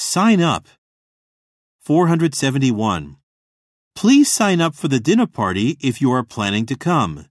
Sign up. 471. Please sign up for the dinner party if you are planning to come.